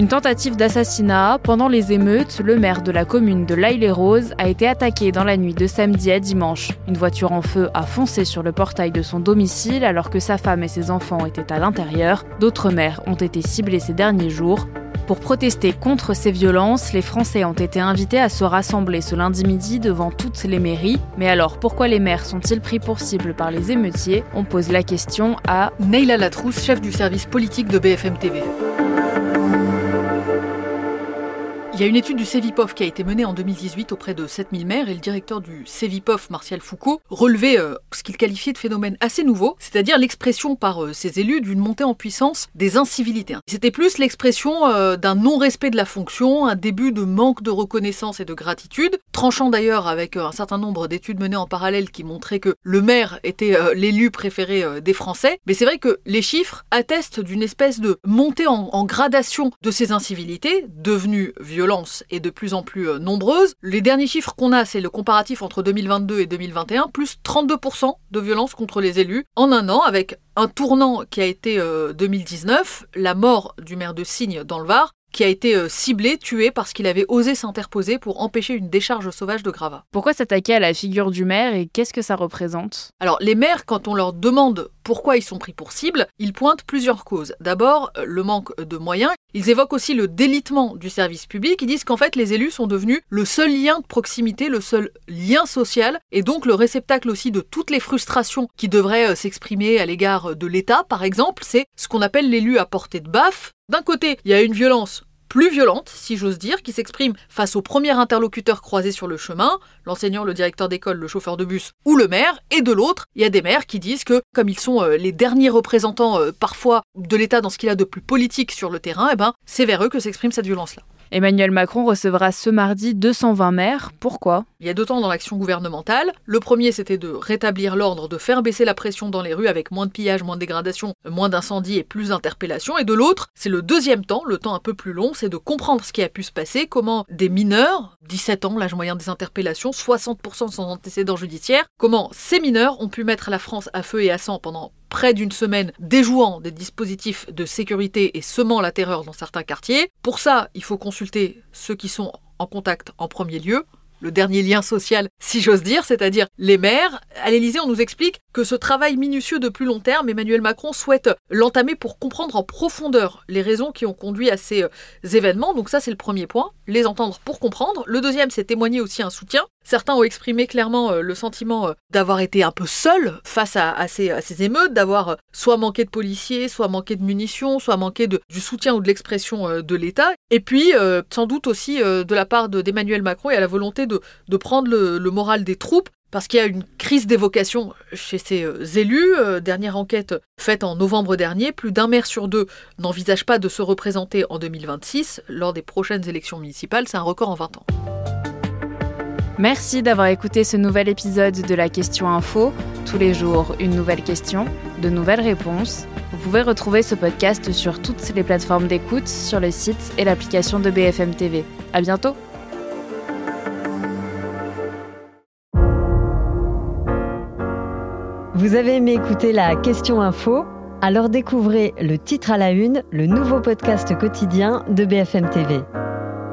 Une tentative d'assassinat. Pendant les émeutes, le maire de la commune de l'Aille-les-Roses a été attaqué dans la nuit de samedi à dimanche. Une voiture en feu a foncé sur le portail de son domicile alors que sa femme et ses enfants étaient à l'intérieur. D'autres maires ont été ciblés ces derniers jours. Pour protester contre ces violences, les Français ont été invités à se rassembler ce lundi midi devant toutes les mairies. Mais alors, pourquoi les maires sont-ils pris pour cible par les émeutiers? On pose la question à Neila Latrousse, chef du service politique de BFM TV. Il y a une étude du CEVIPOF qui a été menée en 2018 auprès de 7000 maires et le directeur du CEVIPOF, Martial Foucault, relevait euh, ce qu'il qualifiait de phénomène assez nouveau, c'est-à-dire l'expression par euh, ses élus d'une montée en puissance des incivilités. C'était plus l'expression euh, d'un non-respect de la fonction, un début de manque de reconnaissance et de gratitude, tranchant d'ailleurs avec un certain nombre d'études menées en parallèle qui montraient que le maire était l'élu préféré des Français. Mais c'est vrai que les chiffres attestent d'une espèce de montée en gradation de ces incivilités, devenues violentes est de plus en plus euh, nombreuse. Les derniers chiffres qu'on a, c'est le comparatif entre 2022 et 2021, plus 32% de violences contre les élus en un an, avec un tournant qui a été 2019, euh, la mort du maire de Signe dans le Var, qui a été euh, ciblé, tué parce qu'il avait osé s'interposer pour empêcher une décharge sauvage de gravats. Pourquoi s'attaquer à la figure du maire et qu'est-ce que ça représente? Alors les maires, quand on leur demande pourquoi ils sont pris pour cible, ils pointent plusieurs causes. D'abord, euh, le manque de moyens. Ils évoquent aussi le délitement du service public. Ils disent qu'en fait, les élus sont devenus le seul lien de proximité, le seul lien social, et donc le réceptacle aussi de toutes les frustrations qui devraient euh, s'exprimer à l'égard de l'État, par exemple. C'est ce qu'on appelle l'élu à portée de baffe. D'un côté, il y a une violence plus violente, si j'ose dire, qui s'exprime face au premier interlocuteur croisé sur le chemin, l'enseignant, le directeur d'école, le chauffeur de bus ou le maire, et de l'autre, il y a des maires qui disent que, comme ils sont euh, les derniers représentants euh, parfois de l'État dans ce qu'il a de plus politique sur le terrain, eh ben, c'est vers eux que s'exprime cette violence-là. Emmanuel Macron recevra ce mardi 220 maires. Pourquoi? Il y a deux temps dans l'action gouvernementale. Le premier, c'était de rétablir l'ordre, de faire baisser la pression dans les rues avec moins de pillages, moins de dégradations, moins d'incendies et plus d'interpellations. Et de l'autre, c'est le deuxième temps, le temps un peu plus long, c'est de comprendre ce qui a pu se passer, comment des mineurs, 17 ans, l'âge moyen des interpellations, 60% sans antécédents judiciaires, comment ces mineurs ont pu mettre la France à feu et à sang pendant près d'une semaine déjouant des dispositifs de sécurité et semant la terreur dans certains quartiers. Pour ça, il faut consulter ceux qui sont en contact en premier lieu, le dernier lien social, si j'ose dire, c'est-à-dire les maires. À l'Élysée, on nous explique que ce travail minutieux de plus long terme, Emmanuel Macron souhaite l'entamer pour comprendre en profondeur les raisons qui ont conduit à ces euh, événements. Donc ça, c'est le premier point, les entendre pour comprendre. Le deuxième, c'est témoigner aussi un soutien. Certains ont exprimé clairement euh, le sentiment euh, d'avoir été un peu seul face à, ces, émeutes, d'avoir soit manqué de policiers, soit manqué de munitions, soit manqué de, du soutien ou de l'expression de l'État. Et puis, sans doute aussi de la part d'Emmanuel Macron, il y a la volonté de, prendre le, moral des troupes parce qu'il y a une crise d'évocation chez ces euh, élus. Euh, dernière enquête faite en novembre dernier, plus d'un maire sur deux n'envisage pas de se représenter en 2026 lors des prochaines élections municipales. C'est un record en 20 ans. Merci d'avoir écouté ce nouvel épisode de la Question Info. Tous les jours, une nouvelle question, de nouvelles réponses. Vous pouvez retrouver ce podcast sur toutes les plateformes d'écoute, sur le site et l'application de BFM TV. À bientôt! Vous avez aimé écouter la question info? Alors découvrez le titre à la une, le nouveau podcast quotidien de BFM TV.